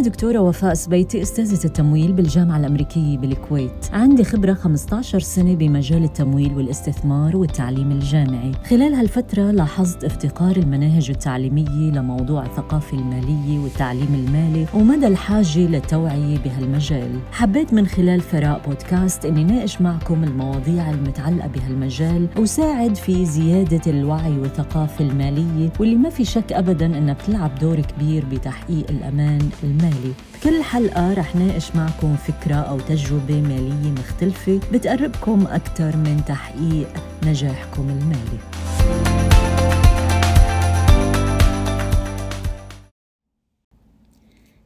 أنا دكتورة وفاء سبيتي أستاذة التمويل بالجامعة الأمريكية بالكويت. عندي خبرة 15 سنة بمجال التمويل والاستثمار والتعليم الجامعي. خلال هالفترة لاحظت افتقار المناهج التعليمية لموضوع الثقافة المالية والتعليم المالي ومدى الحاجة للتوعية بهالمجال. حبيت من خلال ثراء بودكاست أني ناقش معكم المواضيع المتعلقة بهالمجال وساعد في زيادة الوعي والثقافة المالية واللي ما في شك أبدا أنها بتلعب دور كبير بتحقيق الأمان المالي. بكل حلقة رح ناقش معكم فكرة أو تجربة مالية مختلفة بتقربكم أكثر من تحقيق نجاحكم المالي.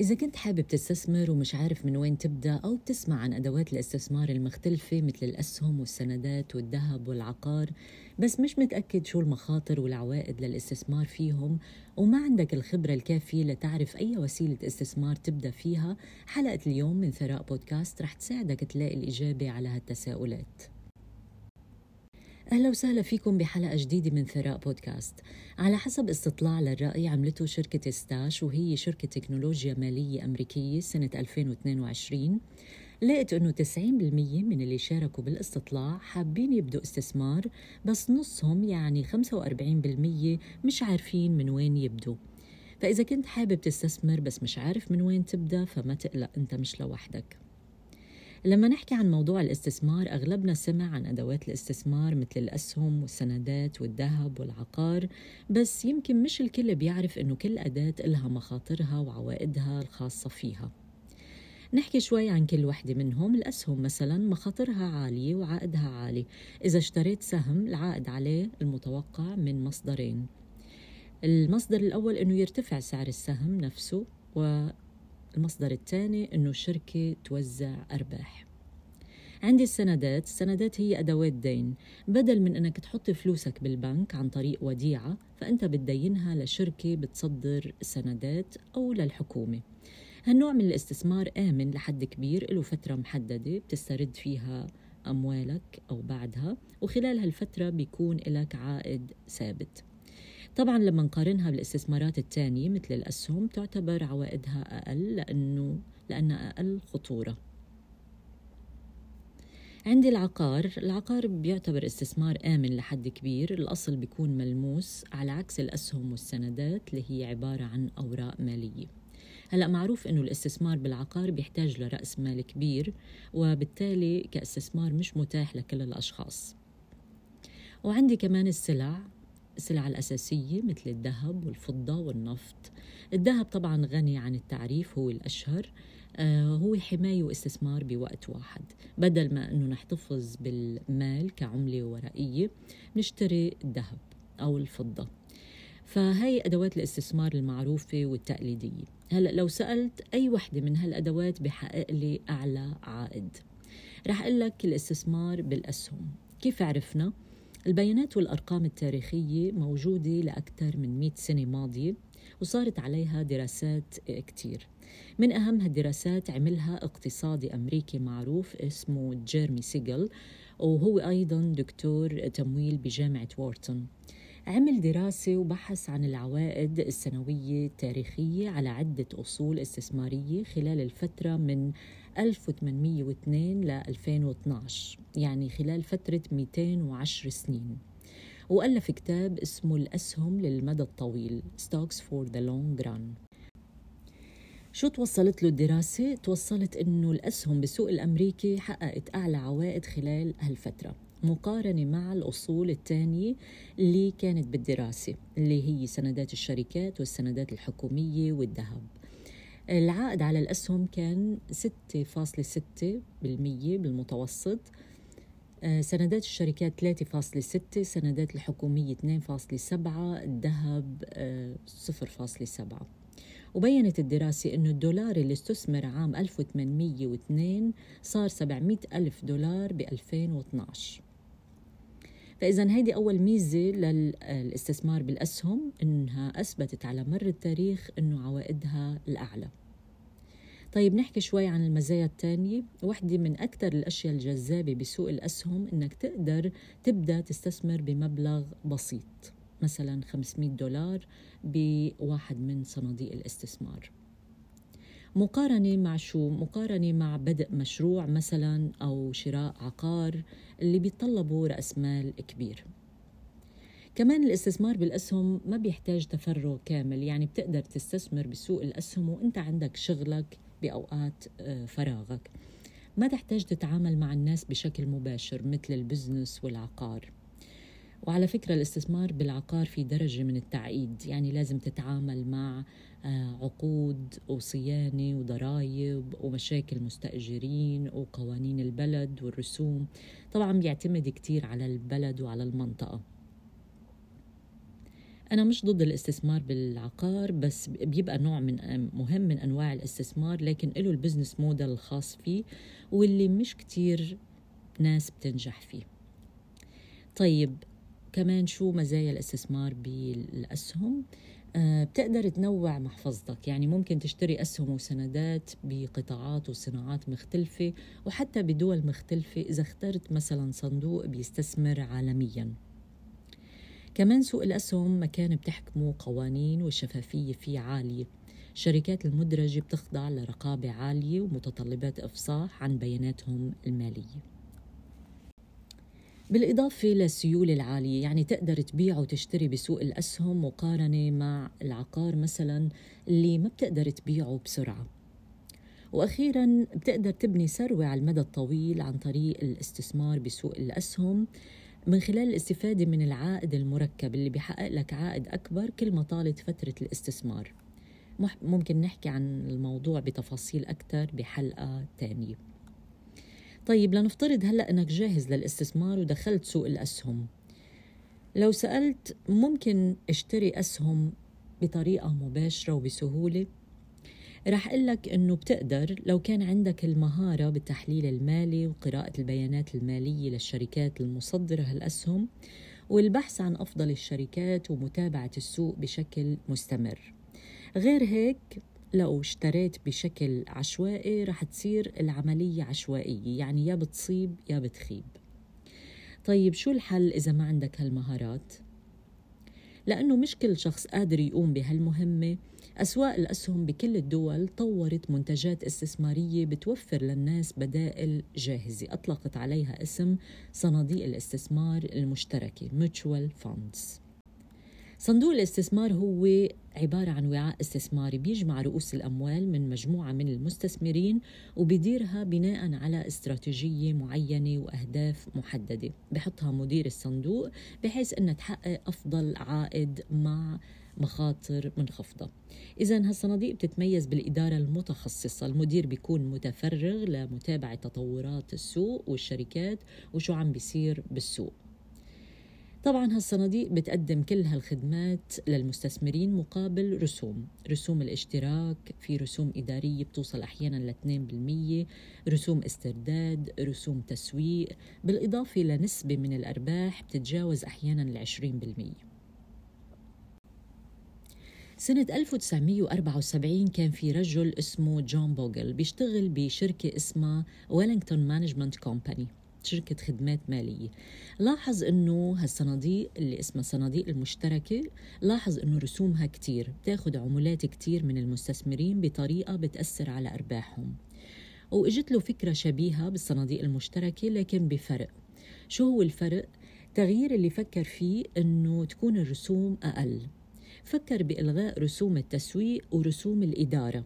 إذا كنت حابب تستثمر ومش عارف من وين تبدأ أو بتسمع عن أدوات الاستثمار المختلفة مثل الأسهم والسندات والذهب والعقار بس مش متأكد شو المخاطر والعوائد للاستثمار فيهم وما عندك الخبرة الكافية لتعرف أي وسيلة استثمار تبدأ فيها. حلقة اليوم من ثراء بودكاست رح تساعدك تلاقي الإجابة على هالتساؤلات. أهلا وسهلا فيكم بحلقة جديدة من ثراء بودكاست. على حسب استطلاع للرأي عملته شركة ستاش وهي شركة تكنولوجيا مالية أمريكية سنة 2022 لقيت انه 90% من اللي شاركوا بالإستطلاع حابين يبدوا استثمار بس نصهم يعني 45% مش عارفين من وين يبدوا. فإذا كنت حابب تستثمر بس مش عارف من وين تبدأ فما تقلق أنت مش لوحدك. لما نحكي عن موضوع الاستثمار أغلبنا سمع عن أدوات الاستثمار مثل الأسهم والسندات والذهب والعقار بس يمكن مش الكل بيعرف إنه كل أداة إلها مخاطرها وعوائدها الخاصة فيها. نحكي شوي عن كل وحدة منهم الأسهم مثلا مخاطرها عالية وعائدها عالي. إذا اشتريت سهم العائد عليه المتوقع من مصدرين. المصدر الأول أنه يرتفع سعر السهم نفسه والمصدر الثاني أنه الشركة توزع أرباح. عندي السندات. السندات هي أدوات دين. بدل من أنك تحط فلوسك بالبنك عن طريق وديعة فأنت بتدينها لشركة بتصدر سندات أو للحكومة. هالنوع من الاستثمار آمن لحد كبير له فترة محددة بتسترد فيها أموالك أو بعدها وخلال هالفترة بيكون لك عائد ثابت. طبعا لما نقارنها بالاستثمارات الثانية مثل الأسهم تعتبر عوائدها أقل لأنه لأنها أقل خطورة. عندي العقار العقار بيعتبر استثمار آمن لحد كبير الأصل بيكون ملموس على عكس الأسهم والسندات اللي هي عبارة عن أوراق مالية. هلا معروف إنه الاستثمار بالعقار بيحتاج لرأس مال كبير وبالتالي كاستثمار مش متاح لكل الأشخاص. وعندي كمان السلع السلع الأساسية مثل الذهب والفضة والنفط. الذهب طبعا غني عن التعريف هو الأشهر. آه هو حماية واستثمار بوقت واحد. بدل ما أنه نحتفظ بالمال كعملة ورقية نشتري الذهب أو الفضة. فهي أدوات الاستثمار المعروفة والتقليدية. هلأ لو سألت أي وحدة من هالأدوات بحقق لي أعلى عائد. رح أقول لك الاستثمار بالأسهم. كيف عرفنا؟ البيانات والأرقام التاريخية موجودة لأكثر من 100 سنة ماضية وصارت عليها دراسات كتير. من أهم هالدراسات عملها اقتصادي أمريكي معروف اسمه جيرمي سيجل وهو أيضا دكتور تمويل بجامعة وورتون. عمل دراسة وبحث عن العوائد السنوية التاريخية على عدة أصول استثمارية خلال الفترة من 1802 ل 2012 يعني خلال فترة 210 سنين. وألف كتاب اسمه الأسهم للمدى الطويل Stocks for the Long Run. شو توصلت له الدراسة؟ توصلت إنه الأسهم بالسوق الأمريكي حققت أعلى عوائد خلال هالفترة. مقارنة مع الأصول الثانية اللي كانت بالدراسة اللي هي سندات الشركات والسندات الحكومية والذهب. العائد على الأسهم كان 6.6% بالمتوسط. آه، سندات الشركات 3.6 سندات الحكومية 2.7 الذهب 0.7 آه، وبينت الدراسة أنه الدولار اللي استثمر عام 1802 صار 700 ألف دولار ب 2012 فإذا هيدي أول ميزة للإستثمار بالأسهم إنها أثبتت على مر التاريخ إنه عوائدها الأعلى. طيب نحكي شوي عن المزايا الثانية واحدة من أكثر الأشياء الجذابة بسوق الأسهم إنك تقدر تبدأ تستثمر بمبلغ بسيط مثلا 500 دولار بواحد من صناديق الاستثمار. مقارنة مع شو؟ مقارنة مع بدء مشروع مثلا أو شراء عقار اللي بيتطلبوا رأس مال كبير. كمان الاستثمار بالأسهم ما بيحتاج تفرغ كامل يعني بتقدر تستثمر بسوق الأسهم وإنت عندك شغلك بأوقات آه، فراغك. ما تحتاج تتعامل مع الناس بشكل مباشر مثل ال business والعقار. وعلى فكرة الاستثمار بالعقار في درجة من التعقيد. يعني لازم تتعامل مع آه، عقود وصيانة وضرائب ومشاكل مستأجرين وقوانين البلد والرسوم. طبعا بيعتمد كتير على البلد وعلى المنطقة. أنا مش ضد الاستثمار بالعقار بس بيبقى نوع من مهم من أنواع الاستثمار لكن له ال business model الخاص فيه واللي مش كتير ناس بتنجح فيه. طيب كمان شو مزايا الاستثمار بالأسهم؟ آه بتقدر تنوع محفظتك. يعني ممكن تشتري أسهم وسندات بقطاعات وصناعات مختلفة وحتى بدول مختلفة إذا اخترت مثلا صندوق بيستثمر عالمياً. كمان سوق الأسهم مكان بتحكمه قوانين والشفافية فيه عالية. الشركات المدرجة بتخضع لرقابة عالية ومتطلبات إفصاح عن بياناتهم المالية. بالإضافة للسيولة العالية يعني تقدر تبيع وتشتري بسوق الأسهم مقارنة مع العقار مثلا اللي ما بتقدر تبيعه بسرعة. وأخيرا بتقدر تبني ثروة على المدى الطويل عن طريق الاستثمار بسوق الأسهم من خلال الاستفادة من العائد المركب اللي بيحقق لك عائد أكبر كل ما طالت فترة الاستثمار. ممكن نحكي عن الموضوع بتفاصيل أكثر بحلقة تانية. طيب لنفترض هلأ أنك جاهز للاستثمار ودخلت سوق الأسهم. لو سألت ممكن أشتري أسهم بطريقة مباشرة وبسهولة؟ رح أقول لك إنه بتقدر لو كان عندك المهارة بالتحليل المالي وقراءة البيانات المالية للشركات المصدرة هالأسهم والبحث عن أفضل الشركات ومتابعة السوق بشكل مستمر. غير هيك لو اشتريت بشكل عشوائي رح تصير العملية عشوائية يعني يا بتصيب يا بتخيب. طيب شو الحل إذا ما عندك هالمهارات؟ لأنه مش كل شخص قادر يقوم بهالمهمة. أسواق الأسهم بكل الدول طورت منتجات استثمارية بتوفر للناس بدائل جاهزة. أطلقت عليها اسم صناديق الاستثمار المشتركة Mutual Funds. صندوق الاستثمار هو عبارة عن وعاء استثماري بيجمع رؤوس الأموال من مجموعة من المستثمرين وبيديرها بناء على استراتيجية معينة وأهداف محددة. بحطها مدير الصندوق بحيث أنها تحقق أفضل عائد مع مخاطر منخفضة. إذا هالصناديق بتتميز بالإدارة المتخصصة. المدير بيكون متفرغ لمتابعة تطورات السوق والشركات وشو عم بيصير بالسوق. طبعا هالصناديق بتقدم كل هالخدمات للمستثمرين مقابل رسوم. رسوم الاشتراك في رسوم إدارية بتوصل أحيانا ل 2% رسوم استرداد رسوم تسويق. بالإضافة لنسبة من الأرباح بتتجاوز أحيانا ال 20% سنة 1974 كان في رجل اسمه جون بوغل بيشتغل بشركة اسمها ويلينغتون مانجمنت كومباني شركة خدمات مالية. لاحظ إنه هالصناديق اللي اسمها صناديق المشتركة لاحظ إنه رسومها كتير بتاخد عمولات كتير من المستثمرين بطريقة بتأثر على أرباحهم. وإجت له فكرة شبيهة بالصناديق المشتركة لكن بفرق. شو هو الفرق؟ تغيير اللي فكر فيه إنه تكون الرسوم أقل. فكر بإلغاء رسوم التسويق ورسوم الإدارة.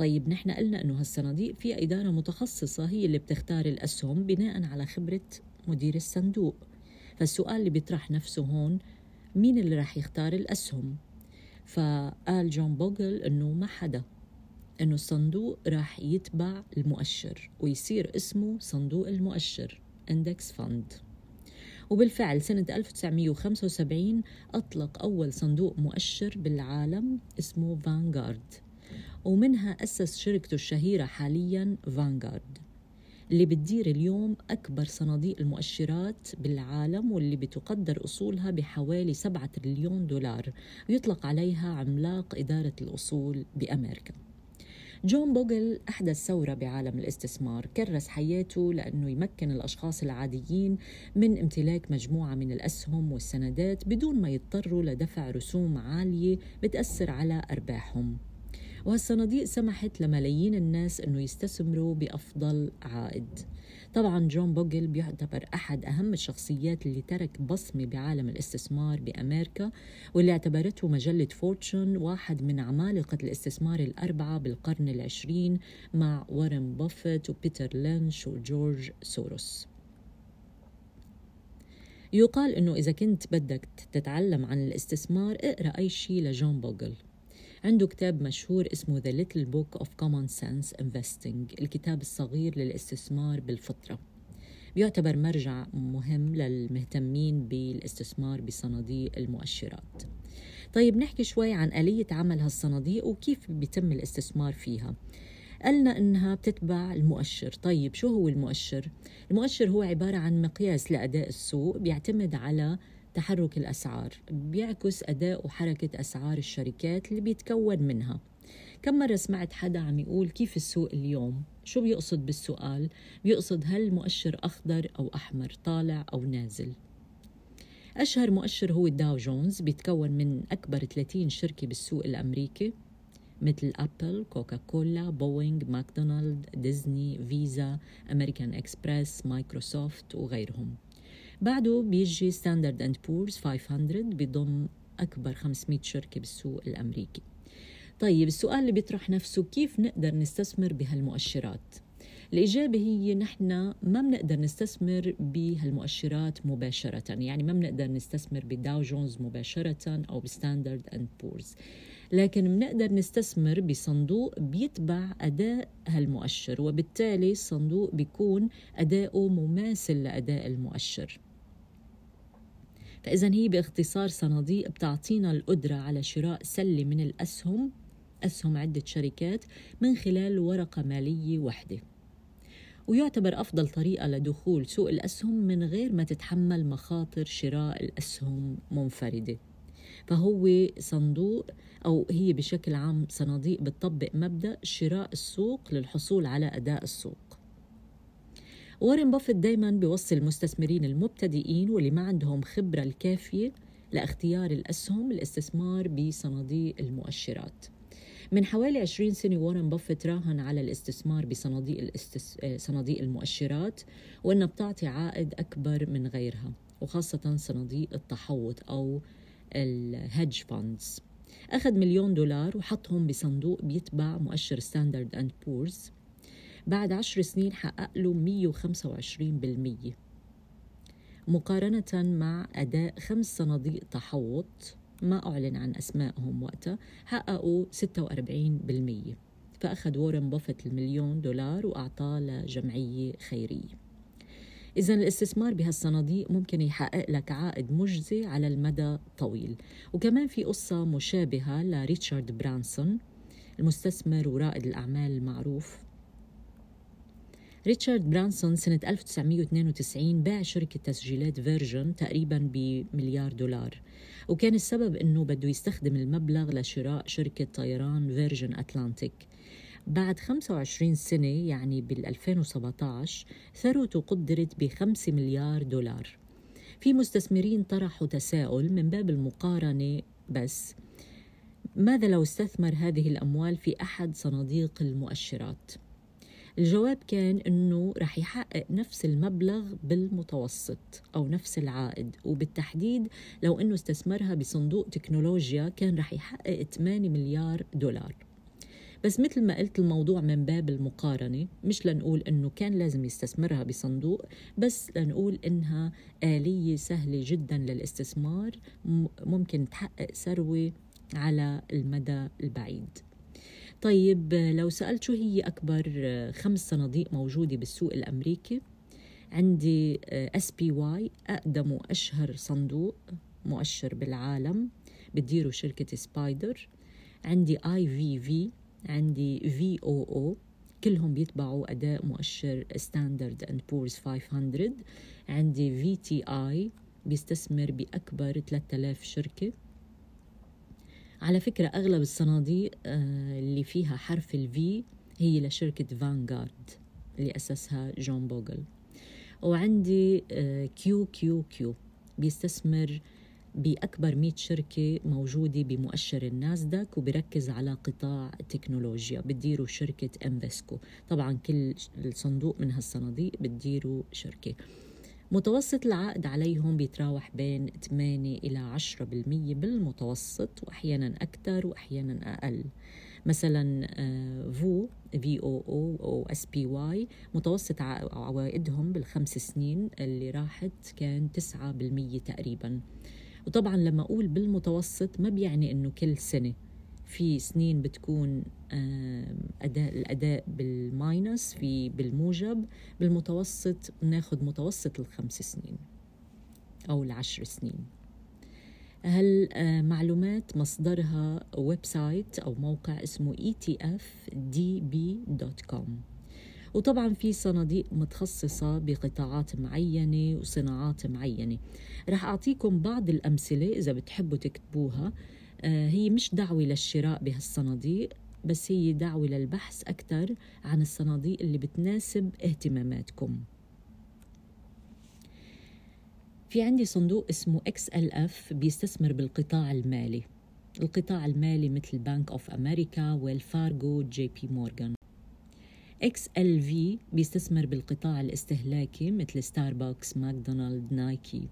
طيب نحن قلنا أنه هالصناديق فيها إدارة متخصصة هي اللي بتختار الأسهم بناء على خبرة مدير الصندوق. فالسؤال اللي بيطرح نفسه هون مين اللي راح يختار الأسهم؟ فقال جون بوغل أنه ما حدا أنه الصندوق راح يتبع المؤشر ويصير اسمه صندوق المؤشر Index Fund. وبالفعل سنة 1975 أطلق أول صندوق مؤشر بالعالم اسمه فانغارد ومنها أسس شركته الشهيرة حاليا فانغارد اللي بتدير اليوم أكبر صناديق المؤشرات بالعالم واللي بتقدر أصولها بحوالي 7 تريليون دولار ويطلق عليها عملاق إدارة الأصول بأمريكا. جون بوغل أحدث ثورة بعالم الاستثمار كرس حياته لأنه يمكن الأشخاص العاديين من امتلاك مجموعة من الأسهم والسندات بدون ما يضطروا لدفع رسوم عالية بتأثر على أرباحهم. وهالصناديق سمحت لملايين الناس أنه يستثمروا بأفضل عائد. طبعا جون بوغل بيعتبر أحد أهم الشخصيات اللي ترك بصمة بعالم الاستثمار بأمريكا واللي اعتبرته مجلة فورتشون واحد من عمالقة الاستثمار الأربعة بالقرن العشرين مع وارن بافيت وبيتر لينش وجورج سوروس. يقال إنه إذا كنت بدك تتعلم عن الاستثمار اقرأ أي شيء لجون بوغل عنده كتاب مشهور اسمه The Little Book of Common Sense Investing الكتاب الصغير للاستثمار بالفطرة. بيعتبر مرجع مهم للمهتمين بالاستثمار بصناديق المؤشرات. طيب نحكي شوي عن آلية عمل هالصناديق وكيف بيتم الاستثمار فيها. قالنا إنها بتتبع المؤشر. طيب شو هو المؤشر؟ المؤشر هو عبارة عن مقياس لأداء السوق بيعتمد على تحرك الأسعار بيعكس أداء وحركة أسعار الشركات اللي بيتكون منها. كم مرة سمعت حدا عم يقول كيف السوق اليوم؟ شو بيقصد بالسؤال؟ بيقصد هل المؤشر أخضر أو أحمر طالع أو نازل؟ أشهر مؤشر هو الداو جونز بيتكون من أكبر 30 شركة بالسوق الأمريكي مثل أبل، كوكاكولا، بوينغ، ماكدونالد، ديزني، فيزا، أمريكان إكسبرس، مايكروسوفت وغيرهم. بعده بيجي ستاندرد اند بورز 500 بيضم أكبر 500 شركة بالسوق الأمريكي. طيب السؤال اللي بيطرح نفسه كيف نقدر نستثمر بهالمؤشرات؟ الإجابة هي نحن ما بنقدر نستثمر بهالمؤشرات مباشرة. يعني ما بنقدر نستثمر بداو جونز مباشرة أو بستاندرد أند بورز لكن بنقدر نستثمر بصندوق بيتبع أداء هالمؤشر وبالتالي الصندوق بيكون أداؤه مماثل لأداء المؤشر. فإذا هي باختصار صناديق بتعطينا القدرة على شراء سلة من الأسهم أسهم عدة شركات من خلال ورقة مالية واحدة. ويعتبر أفضل طريقة لدخول سوق الأسهم من غير ما تتحمل مخاطر شراء الأسهم منفردة. فهو صندوق أو هي بشكل عام صناديق بتطبق مبدأ شراء السوق للحصول على أداء السوق. وارن بافيت دايما بيوصي المستثمرين المبتدئين واللي ما عندهم خبرة الكافية لاختيار الأسهم الاستثمار بصناديق المؤشرات. من حوالي 20 سنة وارن بافيت راهن على الاستثمار بصناديق الاستس... صناديق المؤشرات وأنها بتعطي عائد أكبر من غيرها وخاصة صناديق التحوط أو ال hedge funds أخذ مليون دولار وحطهم بصندوق بيتبع مؤشر ستاندرد أند بورز بعد عشر سنين حقق له 125% مقارنة مع أداء خمس صناديق تحوط ما أعلن عن أسمائهم وقتها حققوا 46% فأخذ وورن بافيت المليون دولار وأعطاه لجمعية خيرية. إذا الاستثمار بهالصناديق ممكن يحقق لك عائد مجزي على المدى الطويل وكمان في قصة مشابهة لريتشارد برانسون المستثمر ورائد الأعمال المعروف. ريتشارد برانسون سنة 1992 باع شركة تسجيلات فيرجن تقريبا بمليار دولار وكان السبب إنه بده يستخدم المبلغ لشراء شركة طيران فيرجن أتلانتيك بعد 25 سنة يعني بال 2017 ثروته قدرت ب 5 مليار دولار في مستثمرين طرحوا تساؤل من باب المقارنة بس ماذا لو استثمر هذه الأموال في أحد صناديق المؤشرات؟ الجواب كان إنه رح يحقق نفس المبلغ بالمتوسط أو نفس العائد. وبالتحديد لو إنه استثمرها بصندوق تكنولوجيا كان رح يحقق 8 مليار دولار. بس مثل ما قلت الموضوع من باب المقارنة مش لنقول إنه كان لازم يستثمرها بصندوق بس لنقول إنها آلية سهلة جدا للاستثمار ممكن تحقق ثروة على المدى البعيد. طيب لو سألت شو هي أكبر خمس صناديق موجودة بالسوق الأمريكي؟ عندي SPY أقدم وأشهر صندوق مؤشر بالعالم بتديره شركة سبايدر. عندي IVV عندي VOO كلهم بيتبعوا أداء مؤشر ستاندرد اند بورز 500 عندي VTI بيستثمر بأكبر 3000 شركة. على فكرة أغلب الصناديق آه، اللي فيها حرف ال V هي لشركة فانغارد اللي أسسها جون بوغل. وعندي QQQ بيستثمر بأكبر 100 شركة موجودة بمؤشر الناسداك وبركز على قطاع التكنولوجيا بتديروا شركة انفسكو طبعا كل صندوق من هالصناديق بتديروا شركة. متوسط العائد عليهم بيتراوح بين 8 إلى 10% بالمتوسط وأحيانا أكثر وأحيانا أقل. مثلا فو في أو أو أو اس بي واي متوسط عوائدهم بالخمس سنين اللي راحت كان 9% تقريبا. وطبعا لما أقول بالمتوسط ما بيعني إنه كل سنة. في سنين بتكون أداء الأداء بال minus في بالموجب بالمتوسط بناخد متوسط الخمس سنين أو العشر سنين. هالمعلومات مصدرها website أو موقع اسمه etfdb.com وطبعا في صناديق متخصصة بقطاعات معينة وصناعات معينة. رح أعطيكم بعض الأمثلة إذا بتحبوا تكتبوها. آه، هي مش دعوة للشراء بهالصناديق بس هي دعوة للبحث أكثر عن الصناديق اللي بتناسب اهتماماتكم. في عندي صندوق اسمه إف بيستثمر بالقطاع المالي. القطاع المالي مثل بنك اوف أمريكا وويلز فارغو جي بي مورغان في بيستثمر بالقطاع الاستهلاكي مثل ستاربكس ماكدونالد نايكي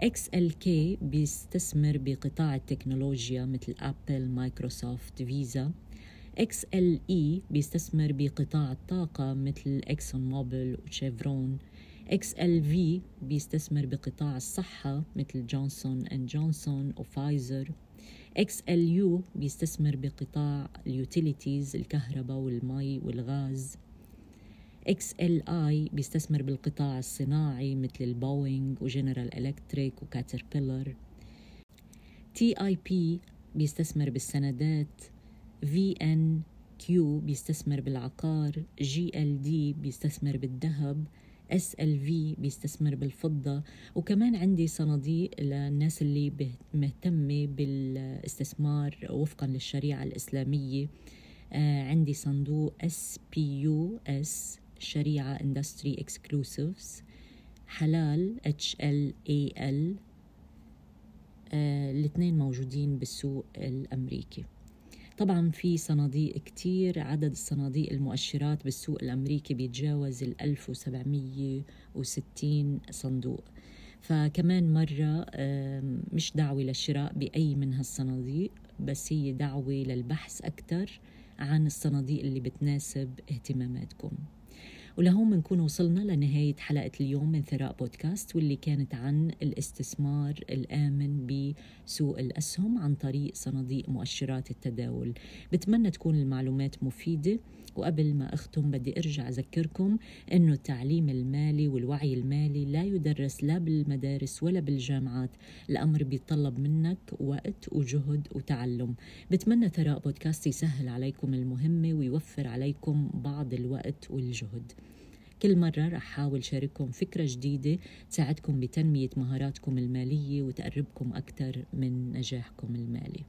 XLK بيستثمر بقطاع التكنولوجيا مثل ابل مايكروسوفت فيزا XLE بيستثمر بقطاع الطاقة مثل اكسون موبل وشيفرون XLV بيستثمر بقطاع الصحة مثل جونسون اند جونسون وفايزر XLU بيستثمر بقطاع ال utilities الكهرباء والمي والغاز. XLI بيستثمر بالقطاع الصناعي مثل البوينغ وجنرال إلكتريك وكاتربيلر. TIP بيستثمر بالسندات. VNQ بيستثمر بالعقار. GLD بيستثمر بالذهب. SLV بيستثمر بالفضة. وكمان عندي صناديق للناس اللي مهتمة بالاستثمار وفقا للشريعة الإسلامية. آه عندي صندوق SPUS شريعة industry exclusions حلال اتش ال اي ال الاثنين موجودين بالسوق الأمريكي. طبعا في صناديق كتير عدد الصناديق المؤشرات بالسوق الأمريكي بيتجاوز ال 1760 صندوق. فكمان مرة مش دعوة للشراء بأي من هالصناديق بس هي دعوة للبحث أكثر عن الصناديق اللي بتناسب اهتماماتكم. ولهون بنكون وصلنا لنهاية حلقة اليوم من ثراء بودكاست واللي كانت عن الاستثمار الآمن بسوق الأسهم عن طريق صناديق مؤشرات التداول. بتمنى تكون المعلومات مفيدة وقبل ما أختم بدي أرجع أذكركم أنه التعليم المالي والوعي المالي لا يدرس لا بالمدارس ولا بالجامعات. الأمر بيتطلب منك وقت وجهد وتعلم. بتمنى ثراء بودكاست يسهل عليكم المهمة ويوفر عليكم بعض الوقت والجهد. كل مرة رح حاول شارككم فكرة جديدة تساعدكم بتنمية مهاراتكم المالية وتقربكم أكثر من نجاحكم المالي.